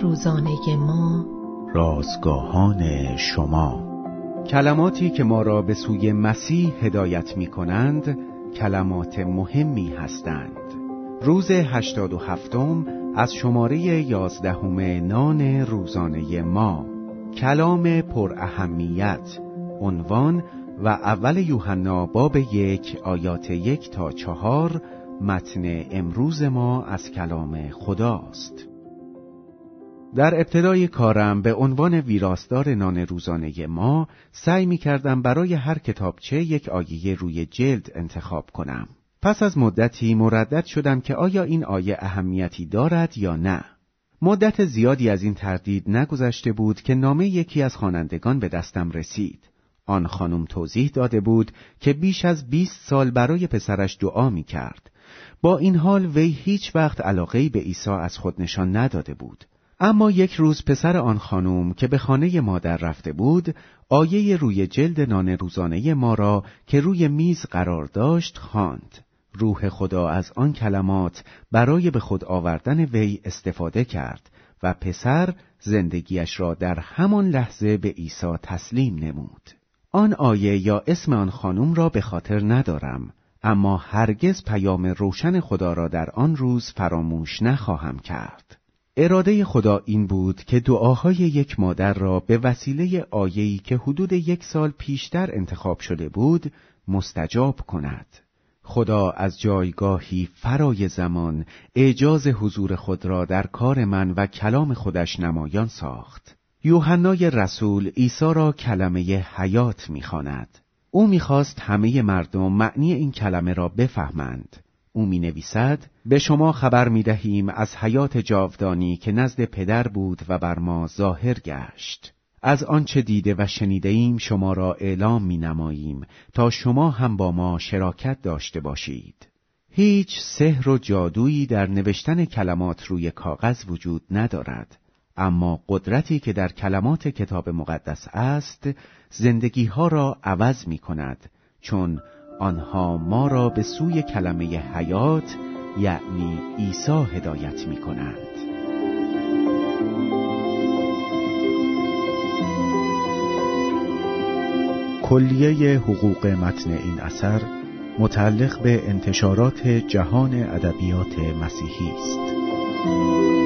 روزانه ما. رازگاهان شما. کلماتی که ما را به سوی مسیح هدایت می کنند کلمات مهمی هستند. روز هشتاد و هفتم از شماره یازدهم نان روزانه ما. کلام پر اهمیت عنوان و اول یوحنا باب یک آیات یک تا چهار متن امروز ما از کلام خداست. در ابتدای کارم به عنوان ویراستار نان روزانه ما سعی می کردم برای هر کتابچه یک آیه روی جلد انتخاب کنم. پس از مدتی مردد شدم که آیا این آیه اهمیتی دارد یا نه. مدت زیادی از این تردید نگذشته بود که نامه یکی از خوانندگان به دستم رسید. آن خانم توضیح داده بود که بیش از 20 سال برای پسرش دعا می کرد. با این حال وی هیچ وقت علاقه به عیسی از خود نشان نداده بود. اما یک روز پسر آن خانم که به خانه مادر رفته بود آیه روی جلد نان روزانه ما را که روی میز قرار داشت خواند. روح خدا از آن کلمات برای به خود آوردن وی استفاده کرد و پسر زندگیش را در همان لحظه به عیسی تسلیم نمود. آن آیه یا اسم آن خانم را به خاطر ندارم اما هرگز پیام روشن خدا را در آن روز فراموش نخواهم کرد. اراده خدا این بود که دعاهای یک مادر را به وسیله آیهی که حدود یک سال پیشتر انتخاب شده بود مستجاب کند. خدا از جایگاهی فرای زمان اعجاز حضور خود را در کار من و کلام خودش نمایان ساخت. یوحنای رسول عیسی را کلمه حیات می‌خواند. او می‌خواست همه مردم معنی این کلمه را بفهمند. او می نویسد به شما خبر می دهیم از حیات جاودانی که نزد پدر بود و بر ما ظاهر گشت. از آنچه دیده و شنیده ایم شما را اعلام می نماییم تا شما هم با ما شراکت داشته باشید. هیچ سحر و جادویی در نوشتن کلمات روی کاغذ وجود ندارد. اما قدرتی که در کلمات کتاب مقدس است زندگی ها را عوض می کند چون آنها ما را به سوی کلمه حیات یعنی عیسی هدایت می کنند. کلیه حقوق متن این اثر متعلق به انتشارات جهان ادبیات مسیحی است.